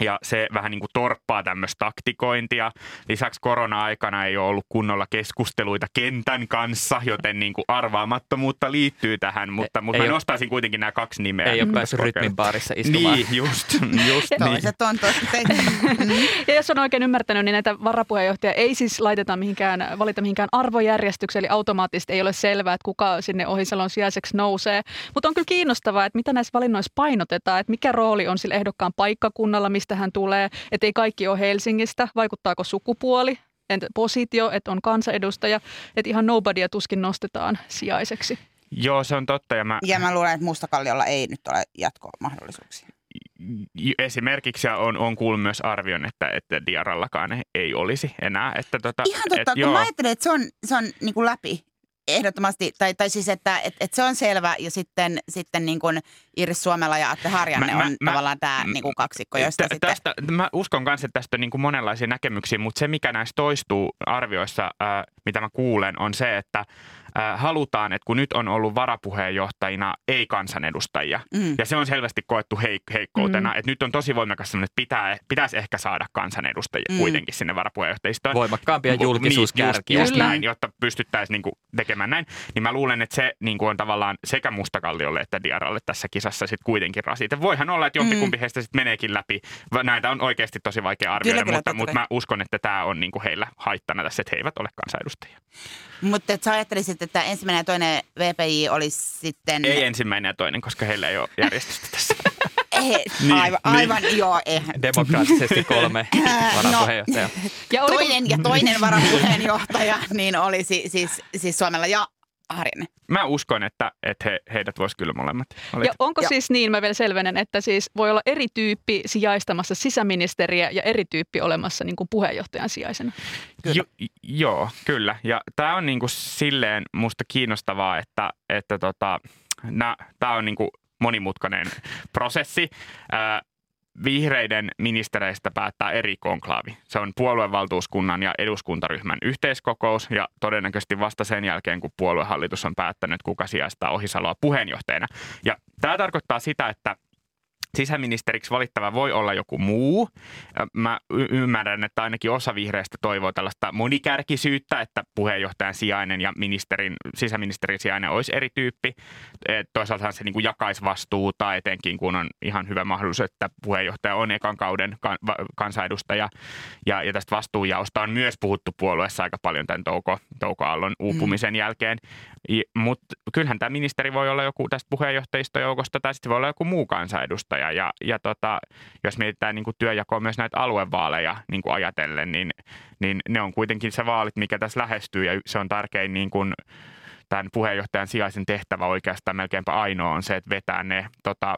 [SPEAKER 2] ja se vähän niin kuin torppaa tämmöistä taktikointia. Lisäksi korona-aikana ei ole ollut kunnolla keskusteluita kentän kanssa, joten niin kuin arvaamattomuutta liittyy tähän, mutta, mutta mä nostaisin kuitenkin nämä kaksi nimeä.
[SPEAKER 3] Ei ole päässyt rytmin baarissa istumaan.
[SPEAKER 2] Niin, just, just niin.
[SPEAKER 6] Toiset on
[SPEAKER 1] Ja jos on oikein ymmärtänyt, niin näitä varapuheenjohtajia ei siis laiteta mihinkään, valita mihinkään arvojärjestykseen, eli automaattisesti ei ole selvää, että kuka sinne Ohisalon sijaiseksi nousee. Mutta on kyllä kiinnostavaa, että mitä näissä valinnoissa painotetaan, että mikä rooli on sillä ehdokkaan paikkakunnalla, mistä hän tulee, että ei kaikki ole Helsingistä, vaikuttaako sukupuoli, entä positio, että on kansanedustaja, että ihan nobodyä tuskin nostetaan sijaiseksi.
[SPEAKER 2] Joo, se on totta. Ja mä,
[SPEAKER 6] ja mä luulen, että Mustakalliolla ei nyt ole jatkomahdollisuuksia.
[SPEAKER 2] Esimerkiksi on, on kuullut myös arvion, että, että Diarallakaan ei olisi enää. Että tota,
[SPEAKER 6] Ihan totta, et, kun joo. mä ajattelen, että se on, se on niin kuin läpi Ehdottomasti, tai, tai siis, että et, et se on selvä, ja sitten, sitten niin kuin Iris Suomella ja Atte Harjanne mä, on mä, tavallaan tämä niin kuin kaksikko, josta
[SPEAKER 2] t- sitten... Tästä, mä uskon myös, että tästä on niin kuin monenlaisia näkemyksiä, mutta se, mikä näistä toistuu arvioissa, äh, mitä mä kuulen, on se, että halutaan, että kun nyt on ollut varapuheenjohtajina ei-kansanedustajia, mm. ja se on selvästi koettu heik- heikkoutena, mm. että nyt on tosi voimakas sellainen, että pitää, pitäisi ehkä saada kansanedustajia mm. kuitenkin sinne varapuheenjohtajistoon.
[SPEAKER 3] Voimakkaampia julkisuuskärkiä.
[SPEAKER 2] Niin, just, just näin, jotta pystyttäisiin niin kuin tekemään näin. Niin mä luulen, että se niin kuin on tavallaan sekä Mustakalliolle että Diaralle tässä kisassa sitten kuitenkin rasite. Voihan olla, että jompikumpi mm. heistä sitten meneekin läpi. Näitä on oikeasti tosi vaikea arvioida, kyllä, mutta, kyllä, mutta mä uskon, että tämä on niin kuin heillä haittana tässä, että he eivät ole kansanedustajia.
[SPEAKER 6] Mutta sä ajattelisit, että ensimmäinen ja toinen VPI olisi sitten...
[SPEAKER 2] Ei ensimmäinen ja toinen, koska heillä ei ole järjestystä tässä.
[SPEAKER 6] Ei, niin, aivan, niin. aivan joo. Eihän.
[SPEAKER 3] Demokraattisesti kolme varapuheenjohtajaa. No,
[SPEAKER 6] ja toinen ja toinen varapuheenjohtaja niin olisi siis, siis Suomella ja Harjanne.
[SPEAKER 2] Mä uskon, että, että he, heidät voisi kyllä molemmat.
[SPEAKER 1] Olit. Ja onko ja. siis niin, mä vielä selvenen, että siis voi olla eri tyyppi sijaistamassa sisäministeriä ja eri tyyppi olemassa niin kuin puheenjohtajan sijaisena?
[SPEAKER 2] Kyllä. Jo, joo, kyllä. Ja tämä on niin kuin silleen musta kiinnostavaa, että, että tota, tämä on niin kuin monimutkainen prosessi. Ää, vihreiden ministereistä päättää eri konklaavi. Se on puoluevaltuuskunnan ja eduskuntaryhmän yhteiskokous ja todennäköisesti vasta sen jälkeen, kun puoluehallitus on päättänyt, kuka sijaistaa Ohisaloa puheenjohtajana. Ja tämä tarkoittaa sitä, että sisäministeriksi valittava voi olla joku muu. Mä y- ymmärrän, että ainakin osa vihreistä toivoo tällaista monikärkisyyttä, että puheenjohtajan sijainen ja ministerin, sisäministerin sijainen olisi eri tyyppi. Toisaalta se niin kuin jakaisi vastuuta, etenkin kun on ihan hyvä mahdollisuus, että puheenjohtaja on ekan kauden kansanedustaja. Ja, ja tästä vastuujaosta on myös puhuttu puolueessa aika paljon tämän Touko, Touko Aallon uupumisen mm. jälkeen. Mutta kyllähän tämä ministeri voi olla joku tästä puheenjohtajistojoukosta tai sitten voi olla joku muu kansanedustaja. Ja, ja tota, jos mietitään niin kuin työjakoa myös näitä aluevaaleja niin kuin ajatellen, niin, niin ne on kuitenkin se vaalit, mikä tässä lähestyy ja se on tärkein niin kuin, tämän puheenjohtajan sijaisen tehtävä oikeastaan melkeinpä ainoa on se, että vetää ne tota,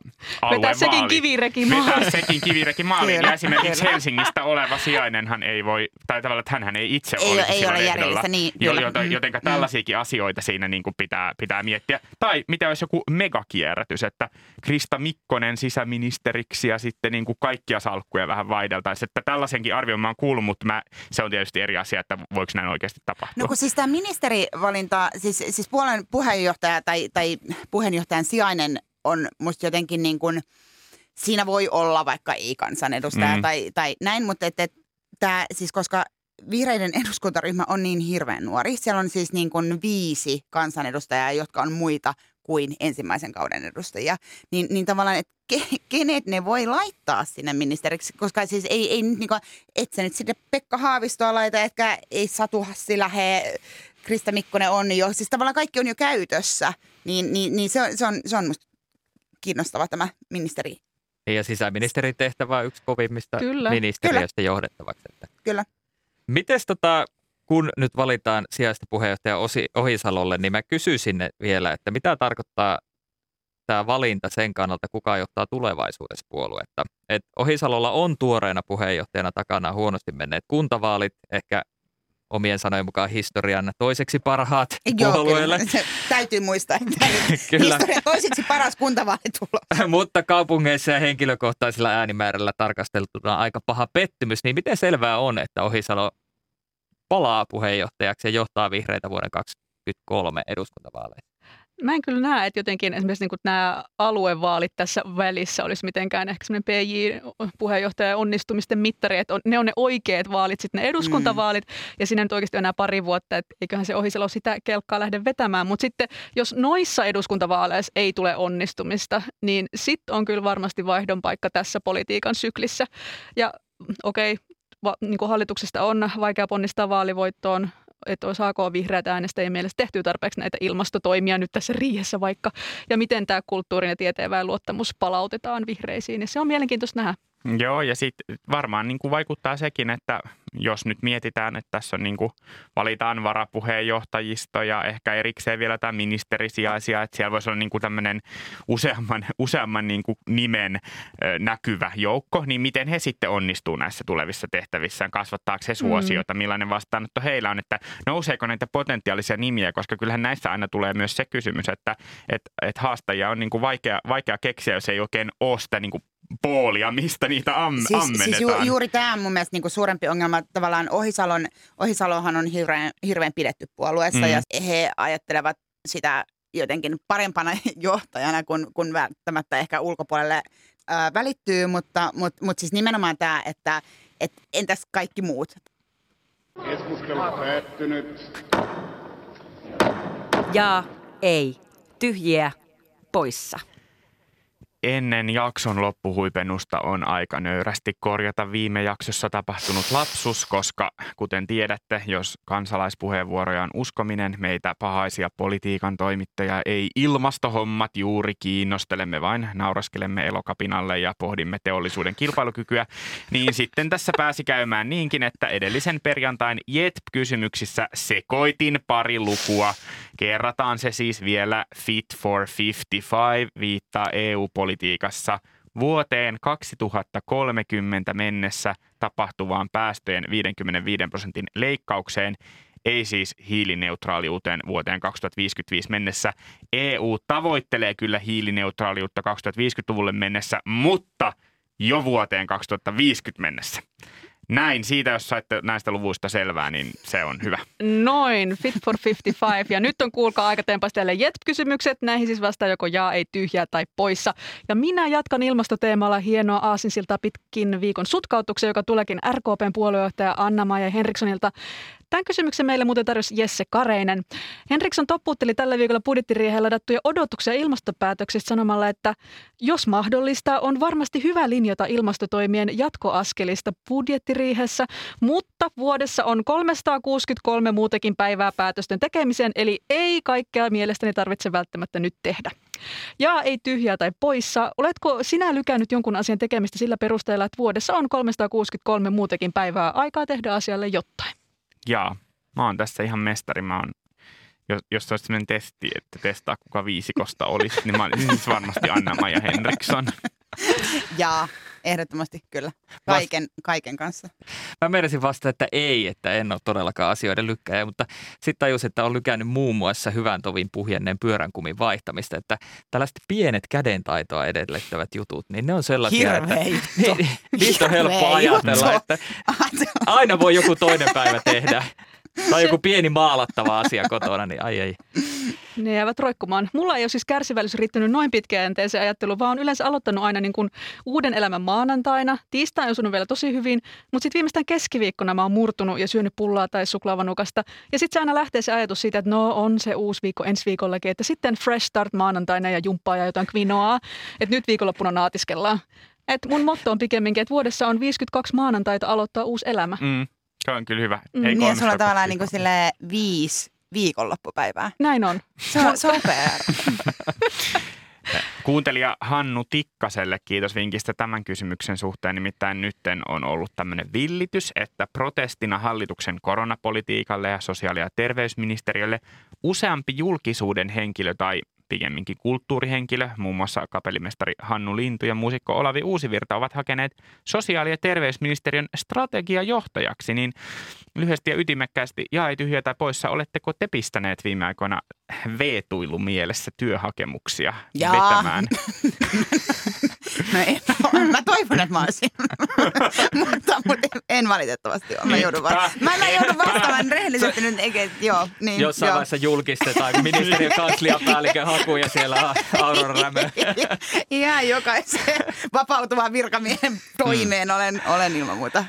[SPEAKER 1] Vetää sekin kivirekin maaliin.
[SPEAKER 2] Vetää sekin kivirekin maaliin. ja esimerkiksi Helsingistä oleva sijainenhan ei voi, tai tavallaan, että hän ei itse
[SPEAKER 6] ei,
[SPEAKER 2] olisi
[SPEAKER 6] ei ole järjellistä, niin
[SPEAKER 2] joten, mm. jotenka tällaisiakin asioita siinä niin kuin pitää, pitää miettiä. Tai mitä olisi joku megakierrätys, että Krista Mikkonen sisäministeriksi ja sitten niin kuin kaikkia salkkuja vähän vaihdeltaisiin. Että tällaisenkin arvion mä oon kuullut, mutta mä, se on tietysti eri asia, että voiko näin oikeasti tapahtua.
[SPEAKER 6] No kun siis tämä ministerivalinta, siis, siis puolen puheenjohtaja tai, tai puheenjohtajan sijainen on musta jotenkin niin kuin, siinä voi olla vaikka ei-kansanedustaja mm. tai, tai näin, mutta että, että tämä, siis koska vihreiden eduskuntaryhmä on niin hirveän nuori. Siellä on siis niin kuin viisi kansanedustajaa, jotka on muita kuin ensimmäisen kauden edustajia. Niin, niin tavallaan, että ke, kenet ne voi laittaa sinne ministeriksi, koska siis ei, ei niin kuin, et sä nyt sitten Pekka Haavistoa laita, etkä ei Satu Hassi lähe Krista Mikkonen on jo, siis tavallaan kaikki on jo käytössä, niin, niin, niin se, on, se, on, se on musta kiinnostava tämä ministeri.
[SPEAKER 3] Ja sisäministerin tehtävä on yksi kovimmista Kyllä. ministeriöstä Kyllä. johdettavaksi. Että.
[SPEAKER 6] Kyllä.
[SPEAKER 3] Mites tota, kun nyt valitaan sijaista puheenjohtaja Ohisalolle, niin mä kysyisin vielä, että mitä tarkoittaa tämä valinta sen kannalta, kuka johtaa tulevaisuudessa puoluetta. Et Ohisalolla on tuoreena puheenjohtajana takana huonosti menneet kuntavaalit, ehkä omien sanojen mukaan historian toiseksi parhaat Joo, puolueelle.
[SPEAKER 6] Kyllä. täytyy muistaa, että kyllä. historian toiseksi paras kuntavaalitulos.
[SPEAKER 3] Mutta kaupungeissa ja henkilökohtaisella äänimäärällä tarkasteltuna aika paha pettymys. Niin miten selvää on, että Ohisalo palaa puheenjohtajaksi ja johtaa vihreitä vuoden 2023 eduskuntavaaleissa?
[SPEAKER 1] Mä en kyllä näe, että jotenkin esimerkiksi niin nämä aluevaalit tässä välissä olisi mitenkään ehkä semmoinen PJ-puheenjohtaja onnistumisten mittari, että on, ne on ne oikeat vaalit, sitten ne eduskuntavaalit, mm. ja siinä nyt oikeasti on enää pari vuotta, että eiköhän se Ohisalo sitä kelkkaa lähde vetämään. Mutta sitten jos noissa eduskuntavaaleissa ei tule onnistumista, niin sitten on kyllä varmasti vaihdon paikka tässä politiikan syklissä. Ja okei, okay, va, niin hallituksesta on vaikea ponnistaa vaalivoittoon, että saako vihreät äänestäjien mielestä tehtyä tarpeeksi näitä ilmastotoimia nyt tässä riihessä vaikka, ja miten tämä kulttuurin ja tieteenväen luottamus palautetaan vihreisiin, ja se on mielenkiintoista nähdä.
[SPEAKER 2] Joo, ja sitten varmaan niin kuin vaikuttaa sekin, että jos nyt mietitään, että tässä on niin kuin, valitaan varapuheenjohtajisto ja ehkä erikseen vielä tämä ministerisijaisia, että siellä voisi olla niin kuin tämmöinen useamman, useamman niin kuin nimen näkyvä joukko, niin miten he sitten onnistuu näissä tulevissa tehtävissään, kasvattaako he suosiota, mm. millainen vastaanotto heillä on, että nouseeko näitä potentiaalisia nimiä, koska kyllähän näissä aina tulee myös se kysymys, että et, et haastajia on niin kuin vaikea, vaikea keksiä, jos ei oikein ole sitä niin kuin poolia, mistä niitä am,
[SPEAKER 6] siis,
[SPEAKER 2] ammennetaan.
[SPEAKER 6] Siis ju, juuri tämä on mun mielestä niinku suurempi ongelma. Tavallaan Ohisalon, Ohisalohan on hirveän, hirveän pidetty puolueessa mm. ja he ajattelevat sitä jotenkin parempana johtajana, kun, kun välttämättä ehkä ulkopuolelle ää, välittyy, mutta, mutta, mutta siis nimenomaan tämä, että et entäs kaikki muut?
[SPEAKER 7] Keskustelu päättynyt.
[SPEAKER 5] Ja ei. Tyhjiä poissa
[SPEAKER 2] ennen jakson loppuhuipennusta on aika nöyrästi korjata viime jaksossa tapahtunut lapsus, koska kuten tiedätte, jos kansalaispuheenvuoroja on uskominen, meitä pahaisia politiikan toimittajia ei ilmastohommat juuri kiinnostelemme, vain nauraskelemme elokapinalle ja pohdimme teollisuuden kilpailukykyä, niin sitten tässä pääsi käymään niinkin, että edellisen perjantain JET-kysymyksissä sekoitin pari lukua. Kerrataan se siis vielä Fit for 55 viittaa EU-politiikkaan politiikassa vuoteen 2030 mennessä tapahtuvaan päästöjen 55 prosentin leikkaukseen, ei siis hiilineutraaliuteen vuoteen 2055 mennessä. EU tavoittelee kyllä hiilineutraaliutta 2050-luvulle mennessä, mutta jo vuoteen 2050 mennessä. Näin, siitä jos saitte näistä luvuista selvää, niin se on hyvä.
[SPEAKER 1] Noin, Fit for 55. Ja nyt on kuulkaa aika tempaista jet-kysymykset. Näihin siis vastaa joko jaa, ei tyhjää tai poissa. Ja minä jatkan ilmastoteemalla hienoa aasinsiltaa pitkin viikon sutkautuksen, joka tuleekin RKPn puoluejohtaja Anna-Maija Henrikssonilta. Tämän kysymyksen meille muuten tarjosi Jesse Kareinen. Henriksson toppuutteli tällä viikolla budjettiriiheen ladattuja odotuksia ilmastopäätöksistä sanomalla, että jos mahdollista, on varmasti hyvä linjata ilmastotoimien jatkoaskelista budjettiriihessä, mutta vuodessa on 363 muutakin päivää päätösten tekemiseen, eli ei kaikkea mielestäni tarvitse välttämättä nyt tehdä. Ja ei tyhjää tai poissa. Oletko sinä lykännyt jonkun asian tekemistä sillä perusteella, että vuodessa on 363 muutakin päivää aikaa tehdä asialle jotain?
[SPEAKER 2] Jaa, mä oon tässä ihan mestari. Mä oon, jos, jos olisi sellainen testi, että testaa kuka viisikosta olisi, niin mä olisin siis varmasti Anna-Maja Henriksson.
[SPEAKER 6] Jaa, ehdottomasti kyllä. Kaiken, kaiken kanssa.
[SPEAKER 3] Mä menisin vasta, että ei, että en ole todellakaan asioiden lykkäjä, mutta sitten tajus, että on lykännyt muun muassa hyvän tovin puhjenneen pyöränkumin vaihtamista, että tällaiset pienet kädentaitoa edellyttävät jutut, niin ne on sellaisia,
[SPEAKER 6] Hirveä
[SPEAKER 3] että niin, niistä on helppo ajatella, että aina voi joku toinen päivä tehdä. Tai joku pieni maalattava asia kotona, niin ai ei.
[SPEAKER 1] Ne jäävät roikkumaan. Mulla ei ole siis kärsivällisyys riittänyt noin pitkäjänteeseen ajatteluun, vaan on yleensä aloittanut aina niin kuin uuden elämän maanantaina. Tiistai on osunut vielä tosi hyvin, mutta sitten viimeistään keskiviikkona mä oon murtunut ja syönyt pullaa tai suklaavanukasta. Ja sitten se aina lähtee se ajatus siitä, että no on se uusi viikko ensi viikollakin, että sitten fresh start maanantaina ja jumppaa ja jotain kvinoaa, että nyt viikonloppuna naatiskellaan. Et mun motto on pikemminkin, että vuodessa on 52 maanantaita aloittaa uusi elämä.
[SPEAKER 2] Mm, se on kyllä hyvä.
[SPEAKER 6] Ei mm. Niin, sulla on tavallaan niin kuin viisi viikonloppupäivää.
[SPEAKER 1] Näin on.
[SPEAKER 6] Se on super.
[SPEAKER 2] Kuuntelija Hannu Tikkaselle kiitos vinkistä tämän kysymyksen suhteen. Nimittäin nytten on ollut tämmöinen villitys, että protestina hallituksen koronapolitiikalle ja sosiaali- ja terveysministeriölle useampi julkisuuden henkilö tai pikemminkin kulttuurihenkilö, muun muassa kapellimestari Hannu Lintu ja muusikko Olavi Uusivirta ovat hakeneet sosiaali- ja terveysministeriön strategiajohtajaksi, niin lyhyesti ja ytimekkäästi ja ei tyhjä tai poissa, oletteko te pistäneet viime aikoina veetuilu mielessä työhakemuksia Jaa. vetämään?
[SPEAKER 6] No en, mä toivon, että mä olisin. mutta, mutta en valitettavasti ole. Mä joudun, va- mä, mä joudun vastaamaan rehellisesti nyt. Eikä, joo, niin,
[SPEAKER 3] Jossain
[SPEAKER 6] joo.
[SPEAKER 3] vaiheessa julkistetaan, ministeriön kansliapäällikön haku ja siellä Aurora Rämö.
[SPEAKER 6] Ihan jokaisen vapautuvan virkamiehen toimeen olen, olen ilman muuta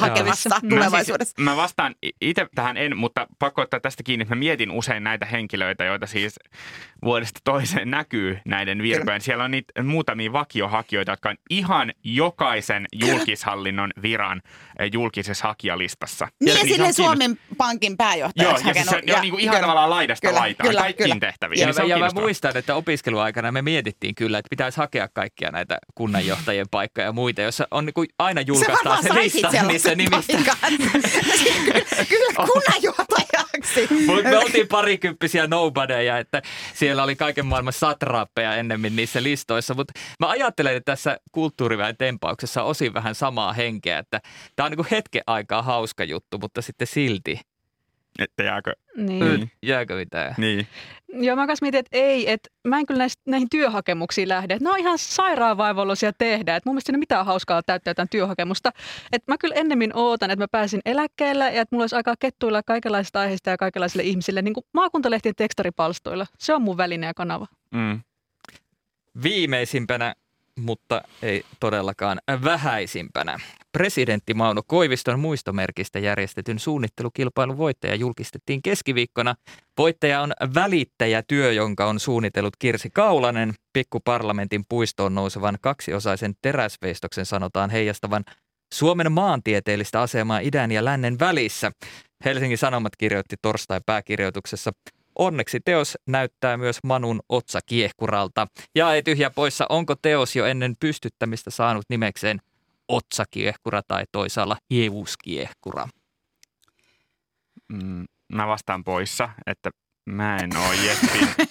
[SPEAKER 6] hakemassa tulevaisuudessa.
[SPEAKER 2] Mä, siis, mä vastaan itse tähän en, mutta pakko ottaa tästä kiinni, että mä mietin usein näitä henkilöitä, joita siis vuodesta toiseen näkyy näiden virkojen. Siellä on niitä muutamia vakiohakijoita, jotka on ihan jokaisen julkishallinnon viran eh, julkisessa hakijalistassa.
[SPEAKER 6] Niin ja, ja sinne Suomen Pankin pääjohtaja
[SPEAKER 2] Joo, ja siis se, ja, on niin kuin ihan kyllä, tavallaan laidasta kyllä, laitaan, kyllä, kaikkiin kyllä. tehtäviin.
[SPEAKER 3] Ja, niin ja mä muistan, että opiskeluaikana me mietittiin kyllä, että pitäisi hakea kaikkia näitä kunnanjohtajien paikkoja ja muita, joissa on niin kuin aina julkaistaan se, se lista niistä nimistä.
[SPEAKER 6] kyllä kunnanjohtajaksi.
[SPEAKER 3] Mutta me oltiin parikymppisiä nobodyja, että siellä oli kaiken maailman satraappeja ennemmin niissä listoissa. Mutta mä ajattelen, että tässä kulttuuriväen tempauksessa on osin vähän samaa henkeä, että tämä on niinku hetken aikaa hauska juttu, mutta sitten silti –
[SPEAKER 2] että jääkö?
[SPEAKER 1] Niin.
[SPEAKER 3] Mm. Jääkö mitään?
[SPEAKER 2] Niin.
[SPEAKER 1] Joo, mä kanssa mietin, että ei, että mä en kyllä näistä, näihin työhakemuksiin lähde. Että ne on ihan sairaanvaivalloisia tehdä. Että mun mielestä ei mitään hauskaa täyttää jotain työhakemusta. Että mä kyllä ennemmin ootan, että mä pääsin eläkkeelle ja että mulla olisi aikaa kettuilla kaikenlaisista aiheista ja kaikenlaisille ihmisille niin kuin maakuntalehtien tekstaripalstoilla. Se on mun väline ja kanava.
[SPEAKER 2] Mm.
[SPEAKER 3] Viimeisimpänä mutta ei todellakaan vähäisimpänä. Presidentti Mauno Koiviston muistomerkistä järjestetyn suunnittelukilpailun voittaja julkistettiin keskiviikkona. Voittaja on välittäjätyö, jonka on suunnitellut Kirsi Kaulanen. Pikkuparlamentin puistoon nousevan kaksiosaisen teräsveistoksen sanotaan heijastavan Suomen maantieteellistä asemaa idän ja lännen välissä. Helsingin Sanomat kirjoitti torstai pääkirjoituksessa – Onneksi teos näyttää myös Manun otsakiehkuralta. Ja ei tyhjä poissa, onko teos jo ennen pystyttämistä saanut nimekseen otsakiehkura tai toisaalla hievuskiehkura?
[SPEAKER 2] Mm, mä vastaan poissa, että mä en ole Jeppin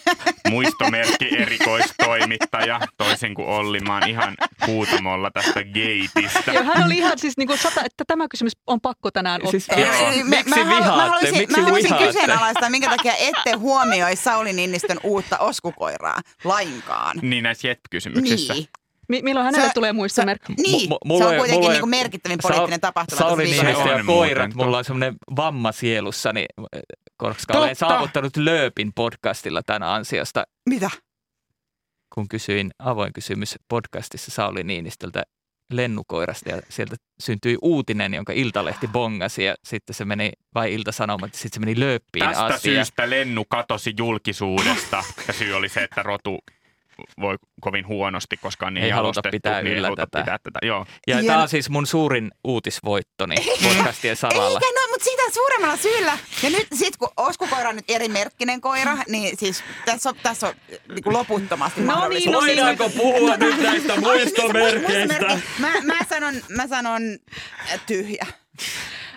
[SPEAKER 2] muistomerkki erikoistoimittaja, toisin kuin Olli. Mä oon ihan huutamolla tästä geitistä.
[SPEAKER 1] Joo, hän oli ihan siis niin kuin sata, että tämä kysymys on pakko tänään siis ottaa.
[SPEAKER 3] Siis, joo. Miksi mä, vihaatte? Mä haluaisin, Miksi
[SPEAKER 6] mä haluaisin kyseenalaistaa, minkä takia ette huomioi Sauli Ninnistön uutta oskukoiraa lainkaan.
[SPEAKER 2] Niin näissä Jepp-kysymyksissä.
[SPEAKER 1] Niin. Mi- milloin hänelle se, tulee muistomerkki?
[SPEAKER 6] Niin, m- mulla, se on kuitenkin mulla, niin kuin merkittävin poliittinen Sa- tapahtuma.
[SPEAKER 3] Sauli Niinistö ja koirat, mulla on semmoinen vamma sielussani, koska Totta. olen saavuttanut Lööpin podcastilla tämän ansiosta.
[SPEAKER 6] Mitä?
[SPEAKER 3] Kun kysyin avoin kysymys podcastissa Sauli Niinistöltä lennukoirasta ja sieltä syntyi uutinen, jonka Iltalehti bongasi ja sitten se meni, vai Ilta-Sanomat, sitten se meni lööppiin
[SPEAKER 2] Tästä
[SPEAKER 3] asia.
[SPEAKER 2] syystä Lennu katosi julkisuudesta ja syy oli se, että rotu voi kovin huonosti, koska niin
[SPEAKER 3] ei haluta pitää niin yllä
[SPEAKER 2] tätä. Pitää tätä. Joo.
[SPEAKER 3] Ja, ja tämä on siis mun suurin uutisvoittoni podcastien saralla.
[SPEAKER 6] Eikä no, mutta siitä suuremmalla syyllä. Ja nyt sit kun Oskukoira on nyt eri merkkinen koira, niin siis tässä on, tässä on niin kuin loputtomasti no, mahdollisuus.
[SPEAKER 3] Niin, no, Voidaanko puhua nyt näistä muistomerkeistä?
[SPEAKER 6] Mä, mä, sanon, mä sanon tyhjä.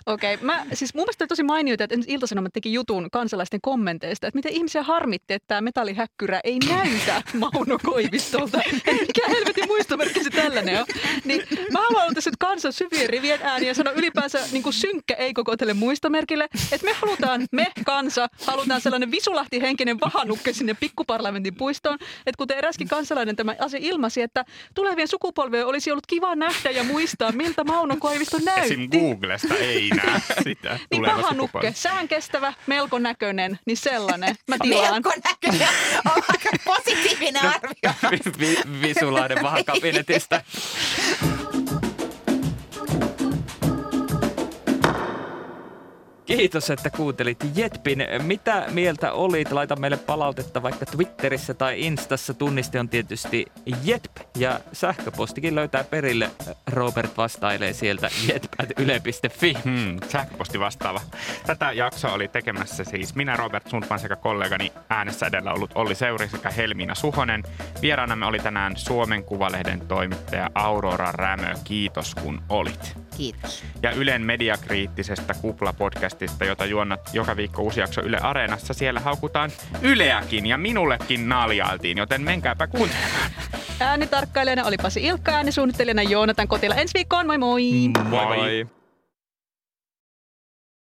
[SPEAKER 1] Okei, okay. mä, siis mun mielestä tosi mainiota, että Ilta-Sanomat teki jutun kansalaisten kommenteista, että miten ihmisiä harmitti, että tämä metallihäkkyrä ei näytä Mauno Koivistolta. Mikä helvetin muistomerkki se tällainen on. Niin mä haluan tässä nyt kansan syvien rivien ääniä sanoa ylipäänsä niin kuin synkkä ei koko tälle muistomerkille, että me halutaan, me kansa, halutaan sellainen visulahtihenkinen vahanukke sinne pikkuparlamentin puistoon, että kuten eräskin kansalainen tämä asia ilmasi, että tulevien sukupolvien olisi ollut kiva nähdä ja muistaa, miltä Mauno Koivisto näytti.
[SPEAKER 2] Esim. Googlesta ei enää sitä
[SPEAKER 1] niin paha nukke, sään kestävä, melko näköinen, niin sellainen. Mä tilaan.
[SPEAKER 6] melko näköinen on aika positiivinen arvio.
[SPEAKER 3] Visulainen vahakabinetista. Kiitos, että kuuntelit Jetpin. Mitä mieltä olit? Laita meille palautetta vaikka Twitterissä tai Instassa. Tunniste on tietysti Jetp ja sähköpostikin löytää perille. Robert vastailee sieltä jetpät.yle.fi.
[SPEAKER 2] Hmm, sähköposti vastaava. Tätä jaksoa oli tekemässä siis minä, Robert Sundman sekä kollegani äänessä edellä ollut Olli Seuri sekä Helmiina Suhonen. Vieraanamme oli tänään Suomen Kuvalehden toimittaja Aurora Rämö. Kiitos kun olit.
[SPEAKER 6] Kiitos.
[SPEAKER 2] Ja Ylen mediakriittisestä Kupla-podcastista, jota juonnat joka viikko uusi jakso Yle Areenassa. Siellä haukutaan Yleäkin ja minullekin naljailtiin, joten menkääpä kuuntelemaan.
[SPEAKER 1] Äänitarkkailijana oli Pasi Ilkka, äänisuunnittelijana Joonatan Kotila. Ensi viikkoon, moi moi!
[SPEAKER 2] Moi moi!